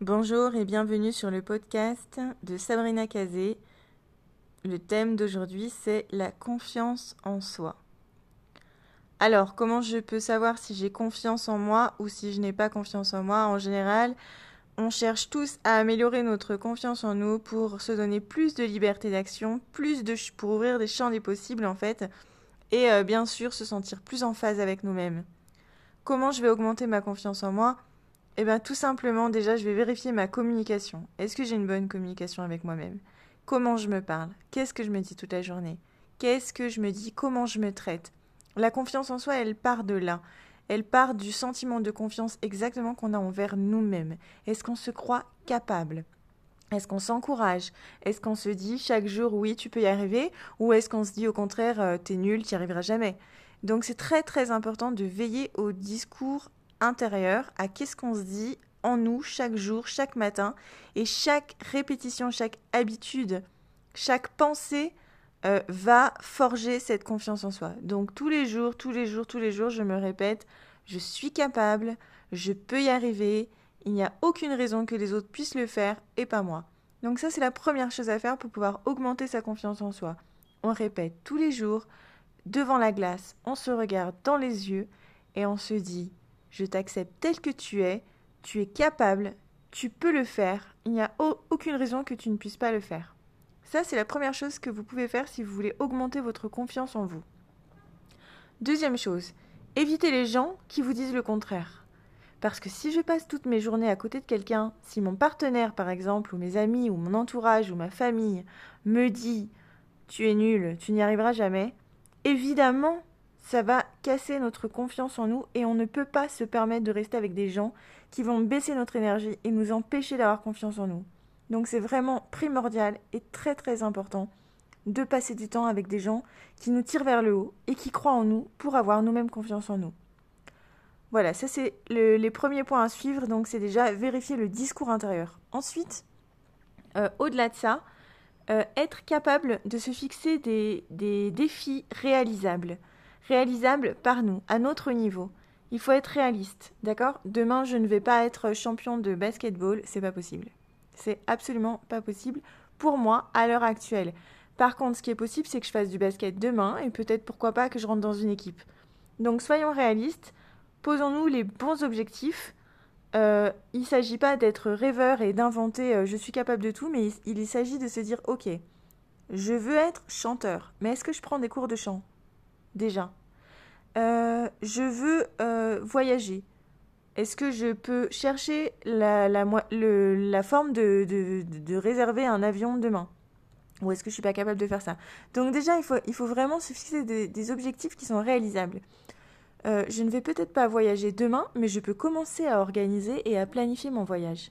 Bonjour et bienvenue sur le podcast de Sabrina Kazé. Le thème d'aujourd'hui c'est la confiance en soi. Alors, comment je peux savoir si j'ai confiance en moi ou si je n'ai pas confiance en moi? En général, on cherche tous à améliorer notre confiance en nous pour se donner plus de liberté d'action, plus de pour ouvrir des champs des possibles en fait, et euh, bien sûr se sentir plus en phase avec nous-mêmes. Comment je vais augmenter ma confiance en moi? Eh bien tout simplement déjà je vais vérifier ma communication. Est-ce que j'ai une bonne communication avec moi-même? Comment je me parle? Qu'est-ce que je me dis toute la journée? Qu'est-ce que je me dis? Comment je me traite? La confiance en soi, elle part de là. Elle part du sentiment de confiance exactement qu'on a envers nous-mêmes. Est-ce qu'on se croit capable? Est-ce qu'on s'encourage? Est-ce qu'on se dit chaque jour oui tu peux y arriver? Ou est-ce qu'on se dit au contraire euh, t'es nul, tu n'y arriveras jamais? Donc c'est très très important de veiller au discours intérieur, à qu'est-ce qu'on se dit en nous chaque jour, chaque matin, et chaque répétition, chaque habitude, chaque pensée euh, va forger cette confiance en soi. Donc tous les jours, tous les jours, tous les jours, je me répète, je suis capable, je peux y arriver, il n'y a aucune raison que les autres puissent le faire et pas moi. Donc ça, c'est la première chose à faire pour pouvoir augmenter sa confiance en soi. On répète tous les jours, devant la glace, on se regarde dans les yeux et on se dit, je t'accepte tel que tu es, tu es capable, tu peux le faire, il n'y a aucune raison que tu ne puisses pas le faire. Ça, c'est la première chose que vous pouvez faire si vous voulez augmenter votre confiance en vous. Deuxième chose, évitez les gens qui vous disent le contraire. Parce que si je passe toutes mes journées à côté de quelqu'un, si mon partenaire par exemple, ou mes amis, ou mon entourage, ou ma famille me dit tu es nul, tu n'y arriveras jamais, évidemment, ça va casser notre confiance en nous et on ne peut pas se permettre de rester avec des gens qui vont baisser notre énergie et nous empêcher d'avoir confiance en nous. Donc c'est vraiment primordial et très très important de passer du temps avec des gens qui nous tirent vers le haut et qui croient en nous pour avoir nous-mêmes confiance en nous. Voilà, ça c'est les premiers points à suivre, donc c'est déjà vérifier le discours intérieur. Ensuite, euh, au-delà de ça, euh, être capable de se fixer des, des défis réalisables, réalisables par nous, à notre niveau. Il faut être réaliste, d'accord? Demain, je ne vais pas être champion de basketball, c'est pas possible. C'est absolument pas possible pour moi à l'heure actuelle. Par contre, ce qui est possible, c'est que je fasse du basket demain et peut-être pourquoi pas que je rentre dans une équipe. Donc soyons réalistes, posons-nous les bons objectifs. Euh, il ne s'agit pas d'être rêveur et d'inventer euh, je suis capable de tout, mais il, s'agit de se dire ok, je veux être chanteur, mais est-ce que je prends des cours de chant? Déjà. Euh, je veux voyager. Est-ce que je peux chercher la, forme de, de, réserver un avion demain? Ou est-ce que je suis pas capable de faire ça? Donc déjà, il faut, il faut vraiment se fixer des, objectifs qui sont réalisables. Euh, je ne vais peut-être pas voyager demain, mais je peux commencer à organiser et à planifier mon voyage.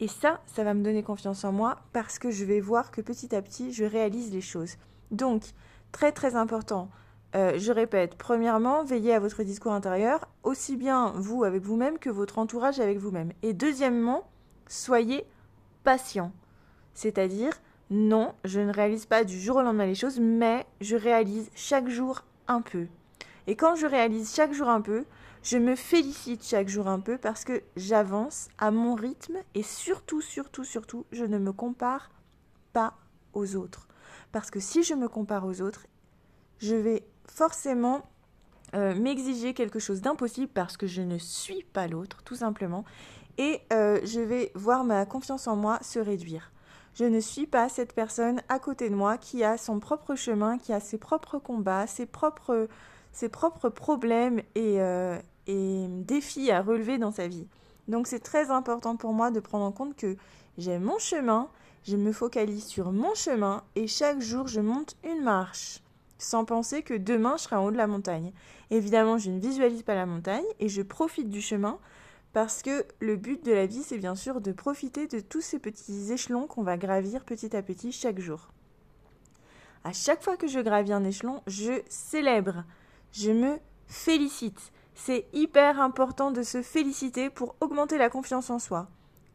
Et ça, ça va me donner confiance en moi parce que je vais voir que petit à petit, je réalise les choses. Donc, très très important, euh, je répète, premièrement, veillez à votre discours intérieur, aussi bien vous avec vous-même que votre entourage avec vous-même. Et deuxièmement, soyez patient. C'est-à-dire, non, je ne réalise pas du jour au lendemain les choses, mais je réalise chaque jour un peu. Et quand je réalise chaque jour un peu, je me félicite chaque jour un peu parce que j'avance à mon rythme et surtout, surtout, surtout, je ne me compare pas aux autres. Parce que si je me compare aux autres, je vais forcément euh, m'exiger quelque chose d'impossible parce que je ne suis pas l'autre, tout simplement. Et euh, je vais voir ma confiance en moi se réduire. Je ne suis pas cette personne à côté de moi qui a son propre chemin, qui a ses propres combats, ses propres, ses propres problèmes et, euh, et défis à relever dans sa vie. Donc c'est très important pour moi de prendre en compte que j'ai mon chemin, je me focalise sur mon chemin et chaque jour je monte une marche sans penser que demain je serai en haut de la montagne. Évidemment, je ne visualise pas la montagne et je profite du chemin parce que le but de la vie, c'est bien sûr de profiter de tous ces petits échelons qu'on va gravir petit à petit chaque jour. À chaque fois que je gravis un échelon, je célèbre, je me félicite. C'est hyper important de se féliciter pour augmenter la confiance en soi.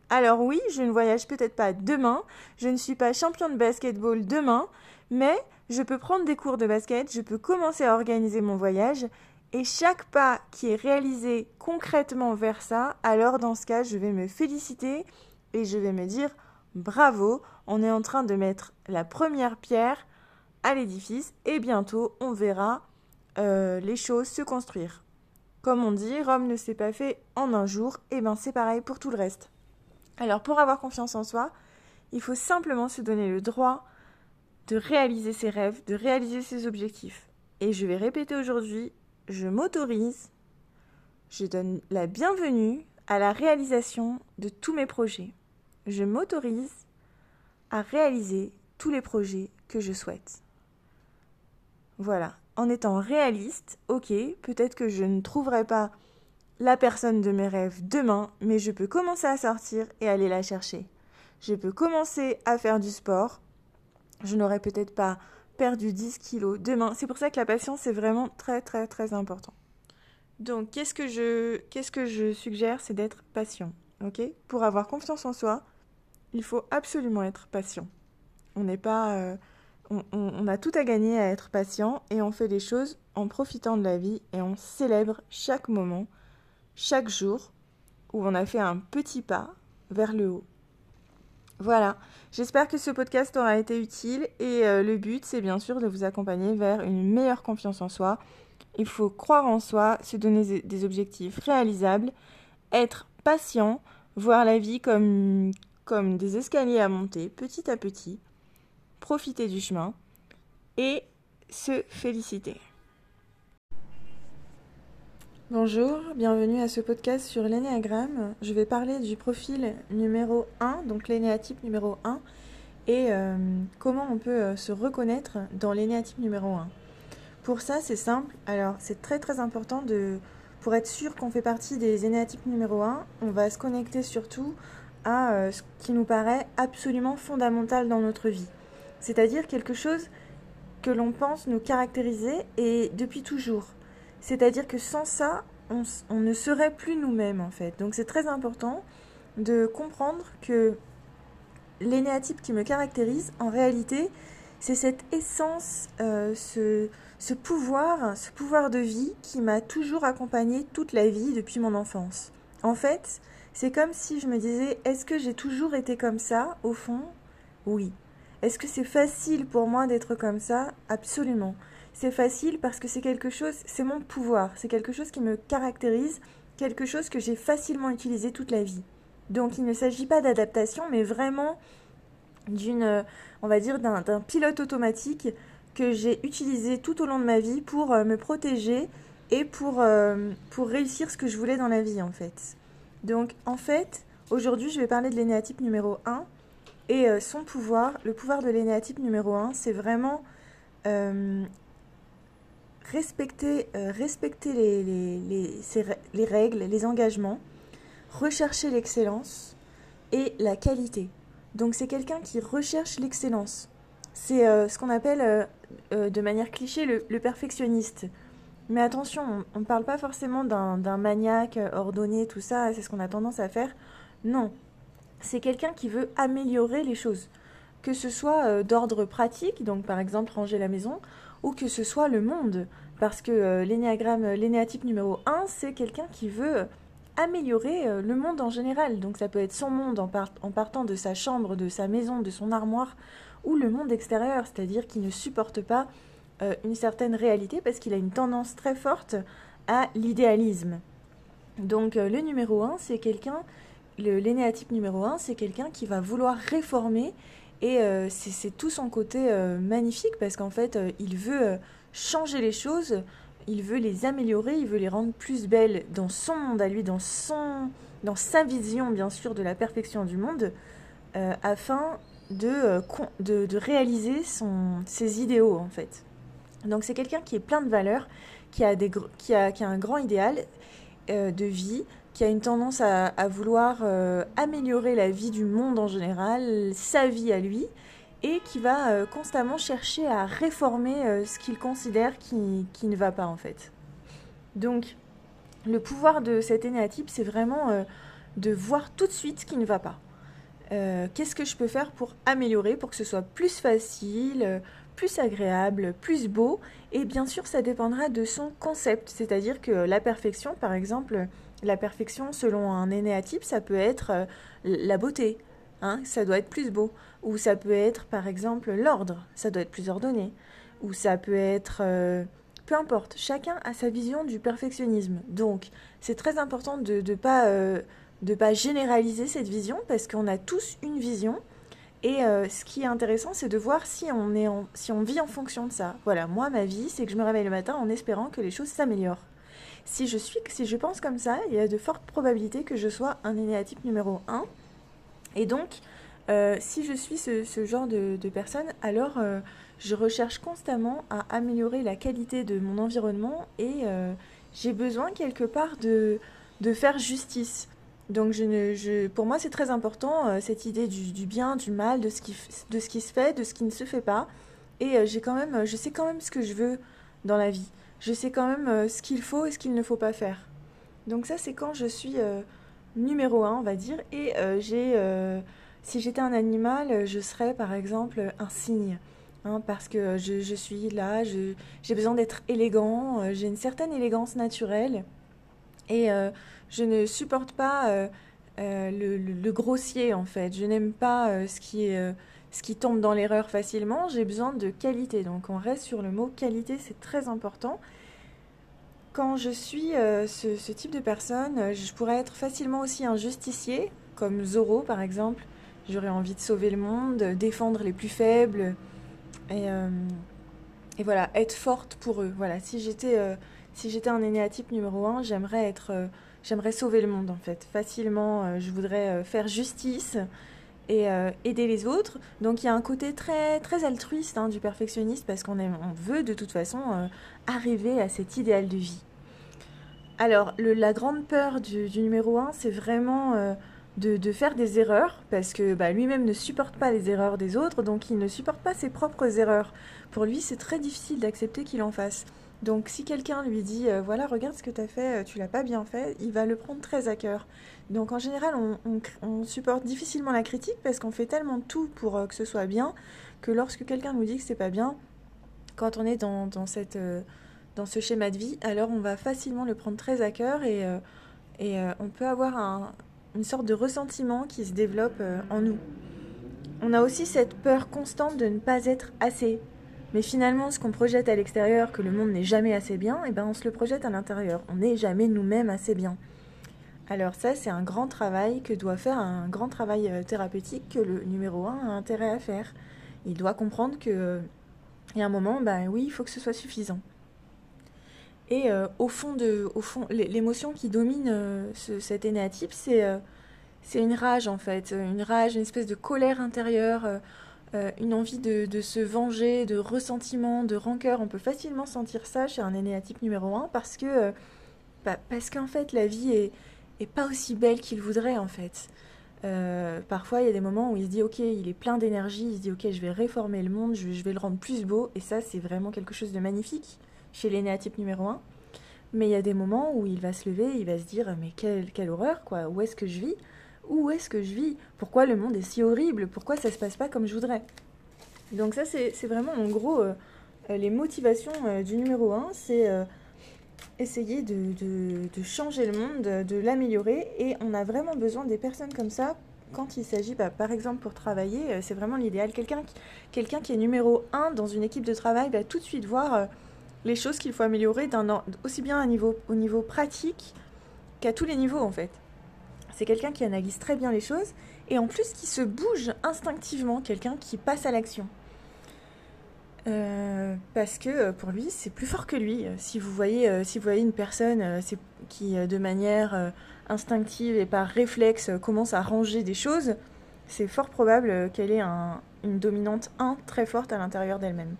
Alors oui, je ne voyage peut-être pas demain, je ne suis pas champion de basketball demain, mais je peux prendre des cours de basket, je peux commencer à organiser mon voyage, et chaque pas qui est réalisé concrètement vers ça, alors dans ce cas, je vais me féliciter et je vais me dire bravo, on est en train de mettre la première pierre à l'édifice et bientôt on verra euh, les choses se construire. Comme on dit, Rome ne s'est pas fait en un jour, et ben c'est pareil pour tout le reste. Alors pour avoir confiance en soi, il faut simplement se donner le droit de réaliser ses rêves, de réaliser ses objectifs. Et je vais répéter aujourd'hui, je m'autorise, je donne la bienvenue à la réalisation de tous mes projets. Je m'autorise à réaliser tous les projets que je souhaite. Voilà, en étant réaliste, ok, peut-être que je ne trouverai pas la personne de mes rêves demain, mais je peux commencer à sortir et aller la chercher. Je peux commencer à faire du sport. Je n'aurai peut-être pas perdu 10 kilos demain. C'est pour ça que la patience, c'est vraiment très très très important. Donc, qu'est-ce que je, qu'est-ce que je suggère C'est d'être patient. ok? Pour avoir confiance en soi, il faut absolument être patient. On n'est pas. Euh, on, a tout à gagner à être patient et on fait les choses en profitant de la vie et on célèbre chaque moment, chaque jour où on a fait un petit pas vers le haut. Voilà, j'espère que ce podcast aura été utile et euh, le but c'est bien sûr de vous accompagner vers une meilleure confiance en soi. Il faut croire en soi, se donner des objectifs réalisables, être patient, voir la vie comme, comme des escaliers à monter petit à petit profiter du chemin et se féliciter. Bonjour, bienvenue à ce podcast sur l'énéagramme. Je vais parler du profil numéro 1, donc l'énéatype numéro 1, et euh, comment on peut euh, se reconnaître dans l'énéatype numéro 1. Pour ça, c'est simple. Alors, c'est très très important de pour être sûr qu'on fait partie des énéatypes numéro 1, on va se connecter surtout à euh, ce qui nous paraît absolument fondamental dans notre vie c'est-à-dire quelque chose que l'on pense nous caractériser et depuis toujours. C'est-à-dire que sans ça, on, ne serait plus nous-mêmes en fait. Donc c'est très important de comprendre que l'énéatype qui me caractérise, en réalité, c'est cette essence, euh, ce, ce pouvoir, ce pouvoir de vie qui m'a toujours accompagné toute la vie depuis mon enfance. En fait, c'est comme si je me disais, est-ce que j'ai toujours été comme ça Au fond, oui. Est-ce que c'est facile pour moi d'être comme ça? Absolument. C'est facile parce que c'est quelque chose, c'est mon pouvoir, c'est quelque chose qui me caractérise, quelque chose que j'ai facilement utilisé toute la vie. Donc il ne s'agit pas d'adaptation, mais vraiment d'une, on va dire, d'un pilote automatique que j'ai utilisé tout au long de ma vie pour euh, me protéger et pour, euh, pour réussir ce que je voulais dans la vie en fait. Donc en fait, aujourd'hui je vais parler de l'énéatype numéro 1 et euh, son pouvoir, le pouvoir de l'énéatype numéro 1, c'est vraiment euh, respecter, euh, respecter les, les, les, règles, les engagements, rechercher l'excellence et la qualité. Donc c'est quelqu'un qui recherche l'excellence. C'est ce qu'on appelle de manière cliché le, le perfectionniste. Mais attention, on ne parle pas forcément d'un maniaque ordonné, tout ça, c'est ce qu'on a tendance à faire. Non, c'est quelqu'un qui veut améliorer les choses, que ce soit euh, d'ordre pratique, donc par exemple ranger la maison, ou que ce soit le monde, parce que euh, l'énéagramme, euh, l'énéatype numéro 1, c'est quelqu'un qui veut améliorer le monde en général. Donc ça peut être son monde en, partant de sa chambre, de sa maison, de son armoire, ou le monde extérieur, c'est-à-dire qu'il ne supporte pas une certaine réalité parce qu'il a une tendance très forte à l'idéalisme. Donc le numéro 1, c'est quelqu'un l'énéatype numéro 1, c'est quelqu'un qui va vouloir réformer et euh, c'est tout son côté euh, magnifique parce qu'en fait, euh, il veut changer les choses, il veut les améliorer, il veut les rendre plus belles dans son monde à lui, dans, son, dans sa vision bien sûr de la perfection du monde, afin de, de, de, réaliser son, ses idéaux en fait. Donc c'est quelqu'un qui est plein de valeurs, qui qui a, qui a un grand idéal de vie, qui a une tendance à, vouloir euh, améliorer la vie du monde en général, sa vie à lui, et qui va euh, constamment chercher à réformer euh, ce qu'il considère qui, ne va pas en fait. Donc, le pouvoir de cet énéatype, c'est vraiment de voir tout de suite ce qui ne va pas. Qu'est-ce que je peux faire pour améliorer, pour que ce soit plus facile, plus agréable, plus beau? Et bien sûr, ça dépendra de son concept, c'est-à-dire que la perfection, par exemple, La perfection, selon un énéatype, ça peut être euh, la beauté, hein, ça doit être plus beau. Ou ça peut être, par exemple, l'ordre, ça doit être plus ordonné. Ou ça peut être... Euh, peu importe, chacun a sa vision du perfectionnisme. Donc, c'est très important de ne pas, euh, pas généraliser cette vision parce qu'on a tous une vision. Et ce qui est intéressant, c'est de voir si on, est si on vit en fonction de ça. Voilà, moi, ma vie, c'est que je me réveille le matin en espérant que les choses s'améliorent si je, suis, si je pense comme ça, il y a de fortes probabilités que je sois un énéatype numéro 1. Et donc, euh, si je suis ce, genre de, personne, alors euh, je recherche constamment à améliorer la qualité de mon environnement et euh, j'ai besoin quelque part de, faire justice. Donc pour moi, c'est très important cette idée du, du, bien, du mal, de ce, qui, de ce qui se fait, de ce qui ne se fait pas. Et j'ai quand même, je sais quand même ce que je veux dans la vie je sais quand même euh, ce qu'il faut et ce qu'il ne faut pas faire. Donc ça, c'est quand je suis euh, numéro un, on va dire, et euh, si j'étais un animal, je serais par exemple un cygne. Hein, parce que je, suis là, j'ai besoin d'être élégant, j'ai une certaine élégance naturelle et je ne supporte pas le, grossier en fait. Je n'aime pas ce qui est ce qui tombe dans l'erreur facilement, j'ai besoin de qualité. Donc on reste sur le mot qualité, c'est très important. Quand je suis euh, ce, type de personne, euh, je pourrais être facilement aussi un justicier, comme Zoro par exemple. J'aurais envie de sauver le monde, défendre les plus faibles. Et, euh, voilà, être forte pour eux. Voilà, si j'étais si j'étais un énéatype numéro 1, j'aimerais être j'aimerais sauver le monde en fait. Facilement, je voudrais faire justice, et euh, aider les autres. Donc il y a un côté très, très altruiste hein, du perfectionniste parce qu'on on veut de toute façon euh, arriver à cet idéal de vie. Alors la grande peur du, numéro 1, c'est vraiment euh, de, faire des erreurs parce que bah, lui-même ne supporte pas les erreurs des autres, donc il ne supporte pas ses propres erreurs. Pour lui, c'est très difficile d'accepter qu'il en fasse. Donc si quelqu'un lui dit voilà regarde ce que tu as fait, tu l'as pas bien fait, il va le prendre très à cœur. Donc en général, on, supporte difficilement la critique parce qu'on fait tellement tout pour euh, que ce soit bien que lorsque quelqu'un nous dit que c'est pas bien, quand on est dans, cette, euh, dans ce schéma de vie, alors on va facilement le prendre très à cœur et, euh, et on peut avoir une sorte de ressentiment qui se développe en nous. On a aussi cette peur constante de ne pas être assez. Mais finalement, ce qu'on projette à l'extérieur, que le monde n'est jamais assez bien, et eh ben on se le projette à l'intérieur. On n'est jamais nous-mêmes assez bien. Alors ça, c'est un grand travail que doit faire un grand travail euh, thérapeutique que le numéro 1 a intérêt à faire. Il doit comprendre que euh, y a un moment, bah oui, il faut que ce soit suffisant. Et euh, au fond de, au fond, l'émotion qui domine cet énéatype, c'est c'est une rage en fait, une rage, une espèce de colère intérieure, une envie de, de, se venger, de ressentiment, de rancœur. On peut facilement sentir ça chez un énéatype numéro 1 parce que bah, parce qu'en fait la vie est et pas aussi belle qu'il voudrait en fait. Euh, parfois, il y a des moments où il se dit ok, il est plein d'énergie, il se dit ok, je vais réformer le monde, je, vais le rendre plus beau, et ça, c'est vraiment quelque chose de magnifique chez l'énéatype numéro 1. Mais il y a des moments où il va se lever, il va se dire mais quelle, quelle horreur quoi, où est-ce que je vis? Où est-ce que je vis? Pourquoi le monde est si horrible? Pourquoi ça se passe pas comme je voudrais? Donc ça, c'est vraiment en gros euh, les motivations euh, du numéro 1, c'est essayer de, changer le monde, de, l'améliorer. Et on a vraiment besoin des personnes comme ça quand il s'agit, bah, par exemple, pour travailler. Euh, c'est vraiment l'idéal. Quelqu'un qui est numéro 1 dans une équipe de travail va tout de suite voir euh, les choses qu'il faut améliorer, aussi bien au niveau pratique qu'à tous les niveaux, en fait. C'est quelqu'un qui analyse très bien les choses et en plus qui se bouge instinctivement, quelqu'un qui passe à l'action. Euh, parce que euh, pour lui, c'est plus fort que lui. Si vous voyez, euh, si vous voyez une personne qui, de manière instinctive et par réflexe, commence à ranger des choses, c'est fort probable qu'elle ait une dominante 1 très forte à l'intérieur d'elle-même.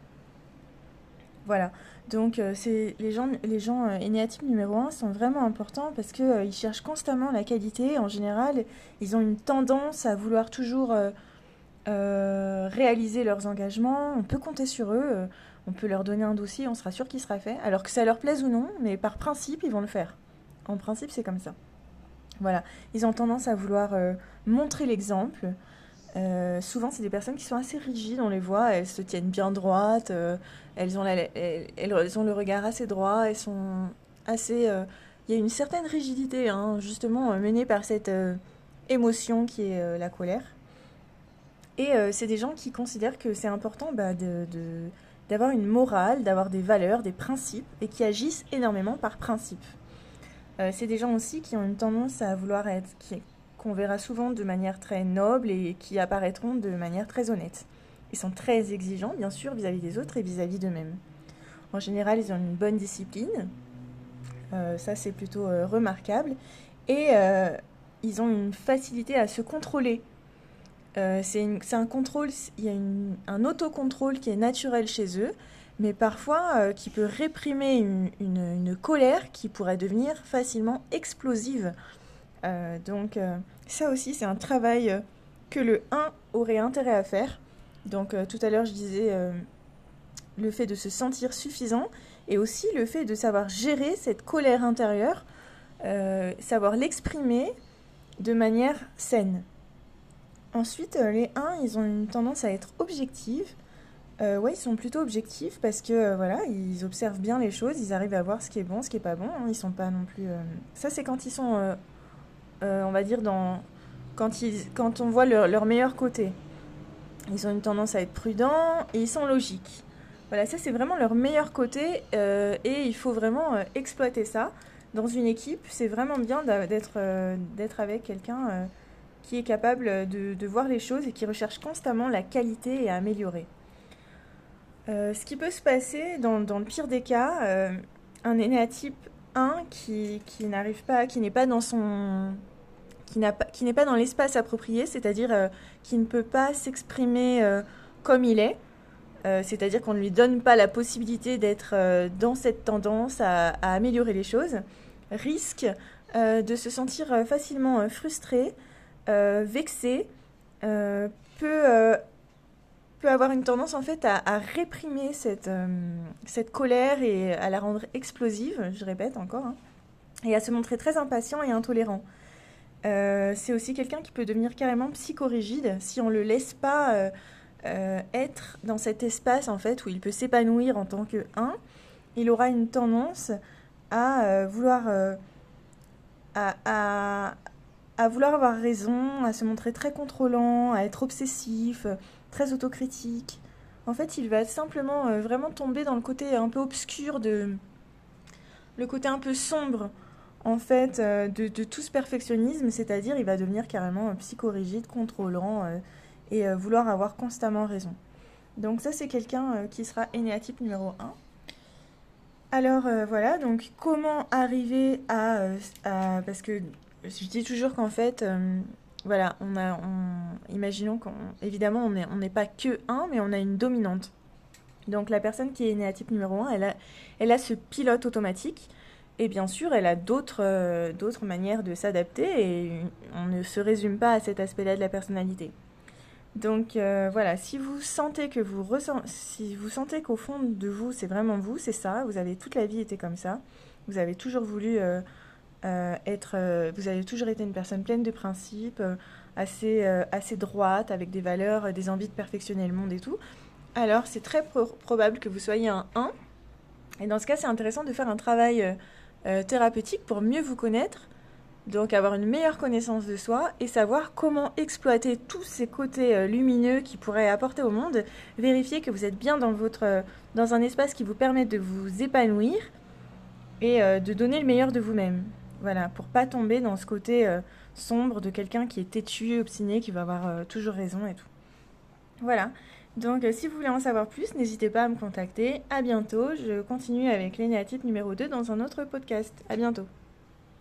Voilà. Donc, c'est les gens, les gens énéatypes numéro 1 sont vraiment importants parce qu'ils cherchent constamment la qualité. En général, ils ont une tendance à vouloir toujours euh, réaliser leurs engagements, on peut compter sur eux, euh, on peut leur donner un dossier, on sera sûr qu'il sera fait, alors que ça leur plaise ou non, mais par principe, ils vont le faire. En principe, c'est comme ça. Voilà, ils ont tendance à vouloir euh, montrer l'exemple. Souvent, c'est des personnes qui sont assez rigides, on les voit, elles se tiennent bien droites, elles, ont elles, ont le regard assez droit, elles sont assez il y a une certaine rigidité, hein, justement, menée par cette émotion qui est la colère. Et c'est des gens qui considèrent que c'est important bah, d'avoir une morale, d'avoir des valeurs, des principes, et qui agissent énormément par principe. c'est des gens aussi qui ont une tendance à vouloir être, qui, qu'on verra souvent de manière très noble et qui apparaîtront de manière très honnête. Ils sont très exigeants, bien sûr, vis-à-vis des autres et vis-à-vis d'eux-mêmes. En général, ils ont une bonne discipline. Euh, ça, c'est plutôt euh, remarquable. Et euh, ils ont une facilité à se contrôler. c'est un contrôle, il y a un autocontrôle qui est naturel chez eux, mais parfois qui peut réprimer une colère qui pourrait devenir facilement explosive donc euh, ça aussi, c'est un travail euh, que le 1 aurait intérêt à faire. Donc tout à l'heure, je disais le fait de se sentir suffisant et aussi le fait de savoir gérer cette colère intérieure, savoir l'exprimer de manière saine. Ensuite, les 1, ils ont une tendance à être objectifs. Euh, ouais, ils sont plutôt objectifs parce que voilà, ils observent bien les choses, ils arrivent à voir ce qui est bon, ce qui est pas bon. Hein. ils sont pas non plus. Ça, c'est quand ils sont euh, on va dire, dans, quand, ils, quand on voit leur, meilleur côté. Ils ont une tendance à être prudents et ils sont logiques. Voilà, ça c'est vraiment leur meilleur côté euh, et il faut vraiment euh, exploiter ça. Dans une équipe, c'est vraiment bien d'être avec quelqu'un qui est capable de, voir les choses et qui recherche constamment la qualité et à améliorer. ce qui peut se passer dans, dans le pire des cas, un énéatype 1 qui, qui n'arrive pas, qui n'est pas dans son qui n'est pas, dans l'espace approprié, c'est-à-dire euh, qui ne peut pas s'exprimer euh, comme il est, euh, c'est-à-dire qu'on ne lui donne pas la possibilité d'être dans cette tendance à, améliorer les choses, risque de se sentir facilement frustré, vexé, peut, avoir une tendance en fait à, réprimer cette, cette colère et à la rendre explosive, je répète encore, hein, et à se montrer très impatient et intolérant. Euh, c'est aussi quelqu'un qui peut devenir carrément psychorigide si on le laisse pas euh, euh, être dans cet espace en fait où il peut s'épanouir en tant que un. Il aura une tendance à vouloir à, vouloir avoir raison, à se montrer très contrôlant, à être obsessif, très autocritique. En fait, il va simplement vraiment tomber dans le côté un peu obscur de le côté un peu sombre en fait euh, de, tout ce perfectionnisme, c'est-à-dire il va devenir carrément psychorigide, contrôlant euh, et euh, vouloir avoir constamment raison. Donc ça c'est quelqu'un qui sera énéatype numéro 1. Alors voilà, donc comment arriver à, parce que je dis toujours qu'en fait voilà, on a imaginons qu'évidemment on n'est on pas que 1 mais on a une dominante. Donc la personne qui est énéatype numéro 1, elle a, elle a ce pilote automatique et bien sûr, elle a d'autres euh, manières de s'adapter et on ne se résume pas à cet aspect-là de la personnalité. Donc euh, voilà, si vous sentez que vous si vous sentez qu'au fond de vous, c'est vraiment vous, c'est ça, vous avez toute la vie été comme ça, vous avez toujours voulu euh, être, vous avez toujours été une personne pleine de principes, assez, assez droite, avec des valeurs, des envies de perfectionner le monde et tout, alors c'est très probable que vous soyez un 1. Et dans ce cas, c'est intéressant de faire un travail euh, thérapeutique pour mieux vous connaître, donc avoir une meilleure connaissance de soi et savoir comment exploiter tous ces côtés euh, lumineux qui pourraient apporter au monde, vérifier que vous êtes bien dans, votre, euh, dans un espace qui vous permet de vous épanouir et de donner le meilleur de vous-même. Voilà, pour pas tomber dans ce côté sombre de quelqu'un qui est têtu, obstiné, qui va avoir toujours raison et tout. Voilà. Donc euh, si vous voulez en savoir plus, n'hésitez pas à me contacter. À bientôt. Je continue avec l'énéatype numéro 2 dans un autre podcast. À bientôt.